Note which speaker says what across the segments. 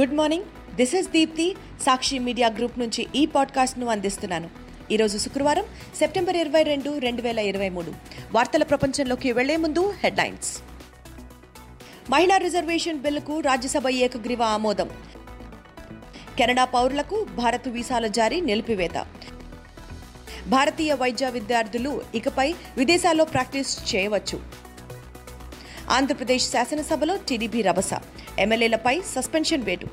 Speaker 1: Good morning this is Deepthi Sakshi media group నుంచి ఈ పాడ్కాస్ట్ను అందిస్తున్నాను. ఈరోజు శుక్రవారం సెప్టెంబర్ ఇరవై రెండు రెండు వేల ఇరవై మూడు. వార్తల ప్రపంచంలోకి వెళ్ళే ముందు హెడ్లైన్స్. మహిళా రిజర్వేషన్ బిల్లుకు రాజ్యసభ ఏకగ్రీవ ఆమోదం. కెనడా పౌరులకు భారత్ వీసాల జారీ నిలిపివేత. భారతీయ వైద్య విద్యార్థులు ఇకపై విదేశాల్లో ప్రాక్టీస్ చేయవచ్చు. ఆంధ్రప్రదేశ్ శాసనసభలో టీడీపీ రభస. ఎమ్మెల్యేలపై సస్పెన్షన్ వేటు.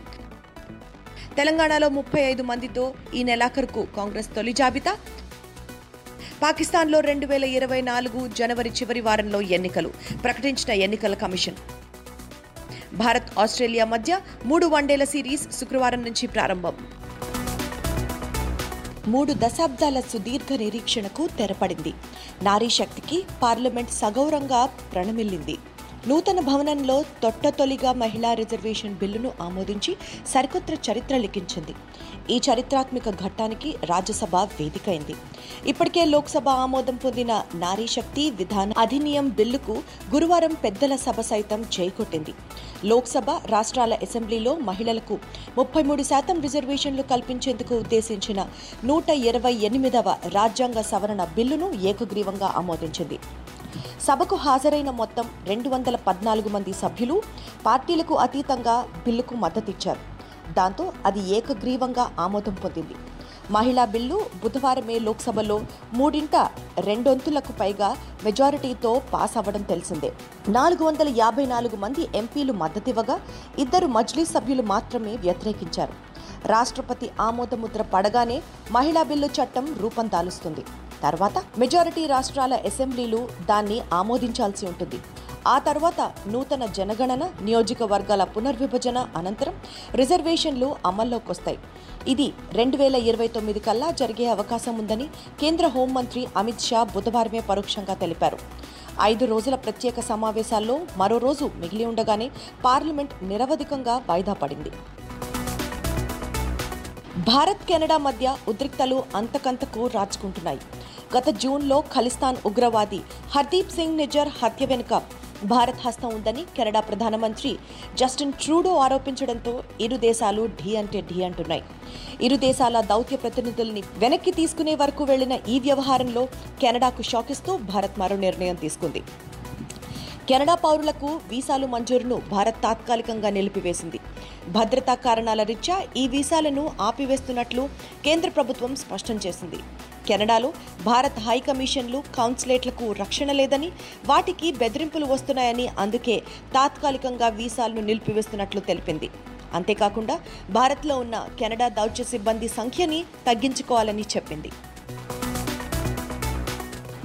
Speaker 1: తెలంగాణలో ముప్పై ఐదు మందితో ఈ నెలాఖరుకు కాంగ్రెస్ తొలి జాబితా. పాకిస్తాన్లో రెండు వేల ఇరవై నాలుగు జనవరి చివరి వారంలో ఎన్నికలు. ప్రకటించిన ఎన్నికల కమిషన్. భారత్ ఆస్ట్రేలియా మధ్య మూడు వన్డేల సిరీస్ శుక్రవారం నుంచి ప్రారంభం. మూడు దశాబ్దాల సుదీర్ఘ నిరీక్షణకు తెరపడింది. నారీ శక్తికి పార్లమెంట్ సగౌరంగా ప్రణమిల్లింది. నూతన భవనంలో తొట్టతొలిగా మహిళా రిజర్వేషన్ బిల్లును ఆమోదించి సరికొత్త చరిత్ర లిఖించింది. ఈ చరిత్రాత్మక ఘట్టానికి రాజ్యసభ వేదికైంది. ఇప్పటికే లోక్సభ ఆమోదం పొందిన నారీ శక్తి విధాన అధినియం బిల్లుకు గురువారం పెద్దల సభ సైతం చేకొట్టింది లోక్సభ రాష్ట్రాల అసెంబ్లీలో మహిళలకు ముప్పై మూడు శాతం రిజర్వేషన్లు కల్పించేందుకు ఉద్దేశించిన నూట ఇరవై ఎనిమిదవ రాజ్యాంగ సవరణ బిల్లును ఏకగ్రీవంగా ఆమోదించింది. సభకు హాజరైన మొత్తం రెండు వందల పద్నాలుగు మంది సభ్యులు పార్టీలకు అతీతంగా బిల్లుకు మద్దతిచ్చారు. దాంతో అది ఏకగ్రీవంగా ఆమోదం పొందింది. మహిళా బిల్లు బుధవారమే లోక్సభలో మూడింట రెండొంతులకు పైగా మెజారిటీతో పాస్ అవ్వడం తెలిసిందే. నాలుగు వందల యాభై నాలుగు మంది ఎంపీలు మద్దతివ్వగా ఇద్దరు మజ్లీ సభ్యులు మాత్రమే వ్యతిరేకించారు. రాష్ట్రపతి ఆమోదముద్ర పడగానే మహిళా బిల్లు చట్టం రూపం దాలుస్తుంది. తర్వాత మెజారిటీ రాష్ట్రాల అసెంబ్లీలు దాన్ని ఆమోదించాల్సి ఉంటుంది. ఆ తర్వాత నూతన జనగణన నియోజకవర్గాల పునర్విభజన అనంతరం రిజర్వేషన్లు అమల్లోకి వస్తాయి ఇది రెండు వేల ఇరవై తొమ్మిది కల్లా జరిగే అవకాశం ఉందని కేంద్ర హోంమంత్రి అమిత్ షా బుధవారమే పరోక్షంగా తెలిపారు. ఐదు రోజుల ప్రత్యేక సమావేశాల్లో మరో రోజు మిగిలి ఉండగానే పార్లమెంట్ నిరవధికంగా వాయిదా పడింది. భారత్ కెనడా మధ్య ఉద్రిక్తలు అంతకంతకు రాచుకుంటున్నాయి. గత జూన్లో ఖలిస్తాన్ ఉగ్రవాది హర్దీప్ సింగ్ నిజర్ హత్య వెనుక భారత్ హస్తం ఉందని కెనడా ప్రధానమంత్రి జస్టిన్ ట్రూడో ఆరోపించడంతో ఇరు దేశాలు ఢీ అంటే ఢీ అంటున్నాయి. ఇరు దేశాల దౌత్య ప్రతినిధుల్ని వెనక్కి తీసుకునే వరకు వెళ్ళిన ఈ వ్యవహారంలో కెనడాకు షాకిస్తూ భారత్ మరో నిర్ణయం తీసుకుంది. కెనడా పౌరులకు వీసాలు మంజూరును భారత్ తాత్కాలికంగా నిలిపివేసింది. భద్రతా కారణాల రీత్యా ఈ వీసాలను ఆపివేస్తున్నట్లు కేంద్ర ప్రభుత్వం స్పష్టం చేసింది. కెనడాలో భారత్ హై కమిషన్లు కౌన్సిలేట్లకు రక్షణ లేదని వాటికి బెదిరింపులు వస్తున్నాయని అందుకే తాత్కాలికంగా వీసాలను నిలిపివేస్తున్నట్లు తెలిపింది. అంతేకాకుండా భారత్లో ఉన్న కెనడా దౌత్య సిబ్బంది సంఖ్యని తగ్గించుకోవాలని చెప్పింది.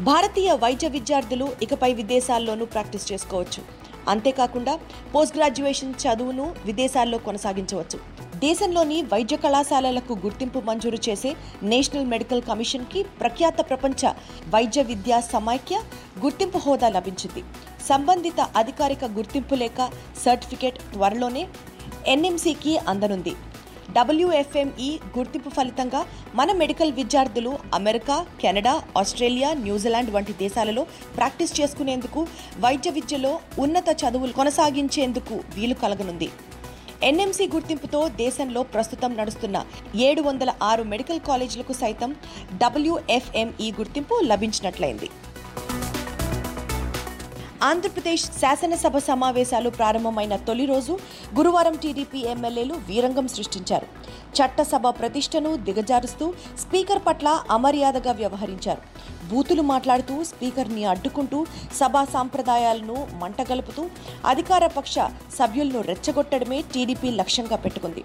Speaker 1: భారతీయ వైద్య విద్యార్థులు ఇకపై విదేశాల్లోనూ ప్రాక్టీస్ చేసుకోవచ్చు. అంతేకాకుండా పోస్ట్ గ్రాడ్యుయేషన్ చదువును విదేశాల్లో కొనసాగించవచ్చు. దేశంలోని వైద్య కళాశాలలకు గుర్తింపు మంజూరు చేసే నేషనల్ మెడికల్ కమిషన్కి ప్రఖ్యాత ప్రపంచ వైద్య విద్యా సమైక్య గుర్తింపు హోదా లభించింది. సంబంధిత అధికారిక గుర్తింపు లేక సర్టిఫికేట్ త్వరలోనే ఎన్ఎంసీకి అందనుంది. డబ్ల్యూఎఫ్ఎంఈ గుర్తింపు ఫలితంగా మన మెడికల్ విద్యార్థులు అమెరికా కెనడా ఆస్ట్రేలియా న్యూజిలాండ్ వంటి దేశాలలో ప్రాక్టీస్ చేసుకునేందుకు వైద్య విద్యలో ఉన్నత చదువులు కొనసాగించేందుకు వీలు కలగనుంది. ఎన్ఎంసీ గుర్తింపుతో దేశంలో ప్రస్తుతం నడుస్తున్న ఏడు వందల ఆరు మెడికల్ కాలేజీలకు సైతం డబ్ల్యూఎఫ్ఎంఈ గుర్తింపు లభించినట్లయింది. ఆంధ్రప్రదేశ్ శాసనసభ సమావేశాలు ప్రారంభమైన తొలి రోజు గురువారం టీడీపీ ఎమ్మెల్యేలు వీరంగం సృష్టించారు. చట్టసభ ప్రతిష్టను దిగజారుస్తూ స్పీకర్ పట్ల అమర్యాదగా వ్యవహరించారు. బూతులు మాట్లాడుతూ స్పీకర్ని అడ్డుకుంటూ సభా సాంప్రదాయాలను మంటగలుపుతూ అధికార పక్ష సభ్యులను రెచ్చగొట్టడమే టీడీపీ లక్ష్యంగా పెట్టుకుంది.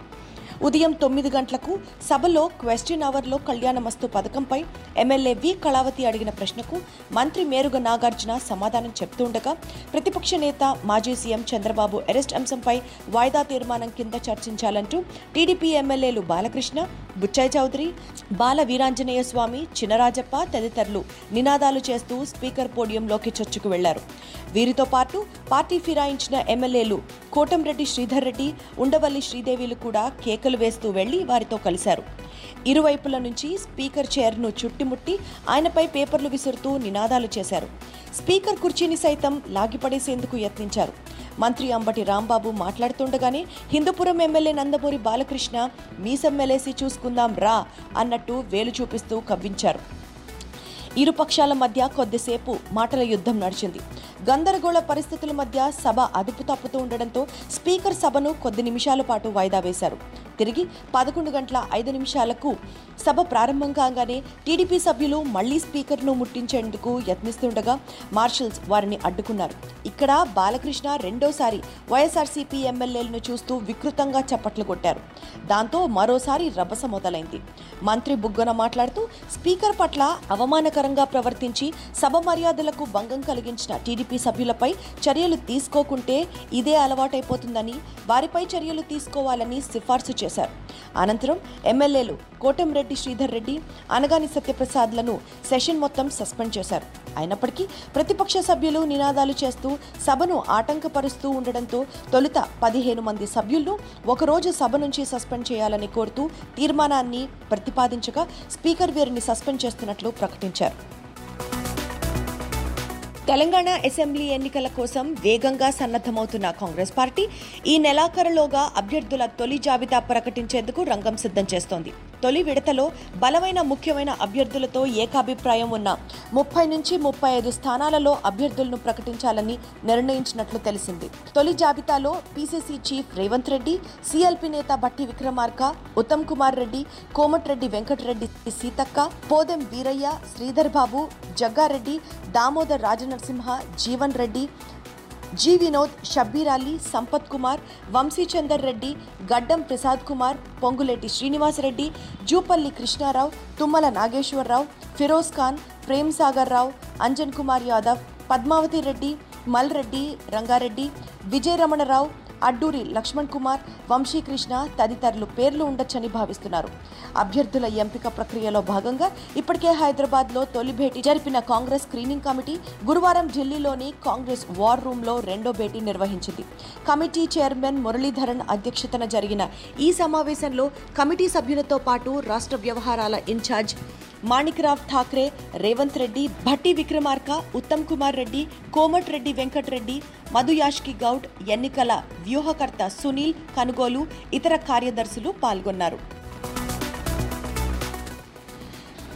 Speaker 1: ఉదయం తొమ్మిది గంటలకు సభలో క్వశ్చన్ అవర్లో కళ్యాణమస్తు పథకంపై ఎమ్మెల్యే వి కళావతి అడిగిన ప్రశ్నకు మంత్రి మేరుగ నాగార్జున సమాధానం చెప్తుండగా ప్రతిపక్ష నేత మాజీ సీఎం చంద్రబాబు అరెస్ట్ అంశంపై వాయిదా తీర్మానం కింద చర్చించాలంటూ టీడీపీ ఎమ్మెల్యేలు బాలకృష్ణ బుచ్చాయ్ చౌదరి బాల వీరాంజనేయ స్వామి చినరాజప్ప తదితరులు నినాదాలు చేస్తూ స్పీకర్ పోడియంలోకి చొచ్చుకు వెళ్ళారు. వీరితో పాటు పార్టీ ఫిరాయించిన ఎమ్మెల్యేలు కోటంరెడ్డి శ్రీధర్ రెడ్డి ఉండవల్లి శ్రీదేవిలు కూడా కేకలు వేస్తూ వెళ్ళి వారితో కలిశారు. ఇరువైపుల నుంచి స్పీకర్ చైర్ను చుట్టుముట్టి ఆయనపై పేపర్లు విసురుతూ నినాదాలు చేశారు. స్పీకర్ కుర్చీని సైతం లాగిపడేసేందుకు యత్నించారు. మంత్రి అంబటి రాంబాబు మాట్లాడుతుండగానే హిందూపురం ఎమ్మెల్యే నందమూరి బాలకృష్ణ మీసమ్మెలేసి చూసుకుందాం రా అన్నట్టు వేలు చూపిస్తూ కవ్వించారు. ఇరు పక్షాల మధ్య కొద్దిసేపు మాటల యుద్ధం నడిచింది. గందరగోళ పరిస్థితుల మధ్య సభ అదుపు తప్పుతూ ఉండడంతో స్పీకర్ సభను కొద్ది నిమిషాల పాటు వాయిదా వేశారు. తిరిగి పదకొండు గంటల ఐదు నిమిషాలకు సభ ప్రారంభం కాగానే టీడీపీ సభ్యులు మళ్ళీ స్పీకర్ను ముట్టించేందుకు యత్నిస్తుండగా మార్షల్స్ వారిని అడ్డుకున్నారు. ఇక్కడ బాలకృష్ణ రెండోసారి వైఎస్ఆర్సీపీ ఎమ్మెల్యేలను చూస్తూ వికృతంగా చప్పట్లు కొట్టారు. దాంతో మరోసారి రభస మొదలైంది. మంత్రి బుగ్గన మాట్లాడుతూ స్పీకర్ పట్ల అవమానకరంగా ప్రవర్తించి సభ మర్యాదలకు భంగం కలిగించిన టీడీపీ సభ్యులపై చర్యలు తీసుకోకుంటే ఇదే అలవాటైపోతుందని వారిపై చర్యలు తీసుకోవాలని సిఫార్సు చేశారు. అనంతరం ఎమ్మెల్యేలు కోటంరెడ్డి శ్రీధర్ రెడ్డి అనగాని సత్యప్రసాద్లను సెషన్ మొత్తం సస్పెండ్ చేశారు. అయినప్పటికీ ప్రతిపక్ష సభ్యులు నినాదాలు చేస్తూ సభను ఆటంకపరుస్తూ ఉండడంతో తొలుత పదిహేను మంది సభ్యులను ఒకరోజు సభ నుంచి సస్పెండ్ చేయాలని కోరుతూ తీర్మానాన్ని ప్రతిపాదించగా స్పీకర్ వీరిని సస్పెండ్ చేస్తున్నట్లు ప్రకటించారు. తెలంగాణ అసెంబ్లీ ఎన్నికల కోసం వేగంగా సన్నద్ధమవుతున్న కాంగ్రెస్ పార్టీ ఈ నెలాఖరులోగా అభ్యర్థుల తొలి జాబితా ప్రకటించేందుకు రంగం సిద్ధం చేస్తోంది. తొలి విడతలో బలమైన ముఖ్యమైన అభ్యర్థులతో ఏకాభిప్రాయం ఉన్న ముప్పై నుంచి ముప్పై ఐదు స్థానాలలో అభ్యర్థులను ప్రకటించాలని నిర్ణయించినట్లు తెలిసింది. తొలి జాబితాలో PCC chief Revanth Reddy CLP నేత భట్టి విక్రమార్క ఉత్తమ్ కుమార్ రెడ్డి కోమటిరెడ్డి వెంకటరెడ్డి సీతక్క పోదెం వీరయ్య శ్రీధర్ బాబు జగ్గారెడ్డి దామోదర్ రాజనరసింహ జీవన్ రెడ్డి జి వినోద్ షబ్బీర్ అలీ సంపత్ కుమార్ వంశీచందర్ రెడ్డి గడ్డం ప్రసాద్ కుమార్ పొంగులేటి శ్రీనివాసరెడ్డి జూపల్లి కృష్ణారావు తుమ్మల నాగేశ్వరరావు ఫిరోజ్ ఖాన్ ప్రేమ్ సాగర్ రావు అంజన్ కుమార్ యాదవ్ పద్మావతి రెడ్డి మల్ రెడ్డి రంగారెడ్డి విజయ రమణరావు అడ్డూరి లక్ష్మణ్ కుమార్ వంశీకృష్ణ తదితరులు పేర్లు ఉండొచ్చని భావిస్తున్నారు. అభ్యర్థుల ఎంపిక ప్రక్రియలో భాగంగా ఇప్పటికే హైదరాబాద్లో తొలి భేటీ జరిపిన కాంగ్రెస్ స్క్రీనింగ్ కమిటీ గురువారం ఢిల్లీలోని కాంగ్రెస్ వార్ రూమ్లో రెండో భేటీ నిర్వహించింది. కమిటీ చైర్మన్ మురళీధరన్ అధ్యక్షతన జరిగిన ఈ సమావేశంలో కమిటీ సభ్యులతో పాటు రాష్ట్ర వ్యవహారాల ఇన్ఛార్జ్ మాణిక్రావ్ ఠాక్రే రేవంత్ రెడ్డి భట్టి విక్రమార్క ఉత్తమ్ కుమార్ రెడ్డి కోమట్ రెడ్డి వెంకటరెడ్డి మధుయాష్కి గౌడ్ ఎన్నికల వ్యూహకర్త సునీల్ కనుగోలు ఇతర కార్యదర్శులు పాల్గొన్నారు.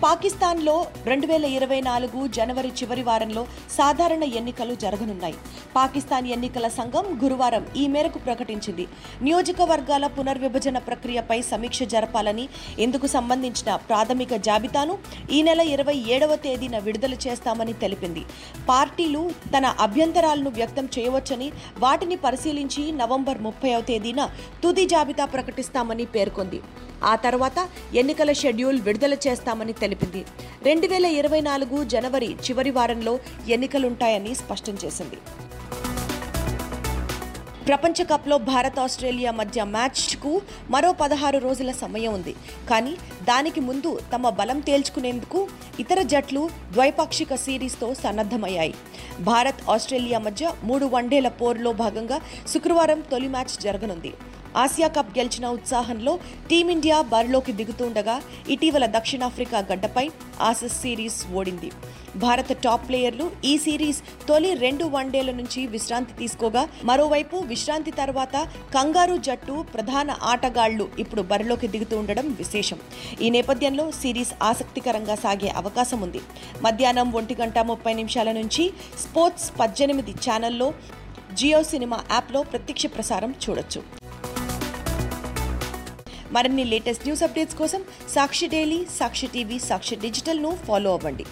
Speaker 1: పాకిస్తాన్లో రెండు వేల ఇరవై నాలుగు జనవరి చివరి వారంలో సాధారణ ఎన్నికలు జరగనున్నాయి. పాకిస్తాన్ ఎన్నికల సంఘం గురువారం ఈ మేరకు ప్రకటించింది. నియోజకవర్గాల పునర్విభజన ప్రక్రియపై సమీక్ష జరపాలని ఇందుకు సంబంధించిన ప్రాథమిక జాబితాను ఈ నెల ఇరవై ఏడవ తేదీన విడుదల చేస్తామని తెలిపింది. పార్టీలు తన అభ్యంతరాలను వ్యక్తం చేయవచ్చని వాటిని పరిశీలించి నవంబర్ ముప్పైవ తేదీన తుది జాబితా ప్రకటిస్తామని పేర్కొంది. ఆ తర్వాత ఎన్నికల షెడ్యూల్ విడుదల చేస్తామని తెలిపింది. రెండు వేల ఇరవై నాలుగు జనవరి చివరి వారంలో ఎన్నికలుంటాయని స్పష్టం చేసింది. ప్రపంచ కప్లో భారత్ ఆస్ట్రేలియా మధ్య మ్యాచ్కు మరో పదహారు రోజుల సమయం ఉంది. కానీ దానికి ముందు తమ బలం తేల్చుకునేందుకు ఇతర జట్లు ద్వైపాక్షిక సిరీస్తో సన్నద్ధమయ్యాయి. భారత్ ఆస్ట్రేలియా మధ్య మూడు వన్డేల పోరులో భాగంగా శుక్రవారం తొలి మ్యాచ్ జరగనుంది. ఆసియా కప్ గెలిచిన ఉత్సాహంలో టీమిండియా బరిలోకి దిగుతుండగా ఇటీవల దక్షిణాఫ్రికా గడ్డపై ఆసస్ సిరీస్ ఓడింది. భారత టాప్ ప్లేయర్లు ఈ సిరీస్ తొలి రెండు వన్డేల నుంచి విశ్రాంతి తీసుకోగా మరోవైపు విశ్రాంతి తర్వాత కంగారు జట్టు ప్రధాన ఆటగాళ్ళు ఇప్పుడు బరిలోకి దిగుతూ ఉండడం విశేషం. ఈ నేపథ్యంలో సిరీస్ ఆసక్తికరంగా సాగే అవకాశం ఉంది. మధ్యాహ్నం ఒంటి గంట ముప్పై నిమిషాల నుంచి స్పోర్ట్స్ పద్దెనిమిది ఛానల్లో జియో సినిమా యాప్లో ప్రత్యక్ష ప్రసారం చూడొచ్చు. మరిన్ని లేటెస్ట్ న్యూస్ అప్డేట్స్ కోసం సాక్షి డైలీ సాక్షి టీవీ సాక్షి డిజిటల్ను ఫాలో అవ్వండి.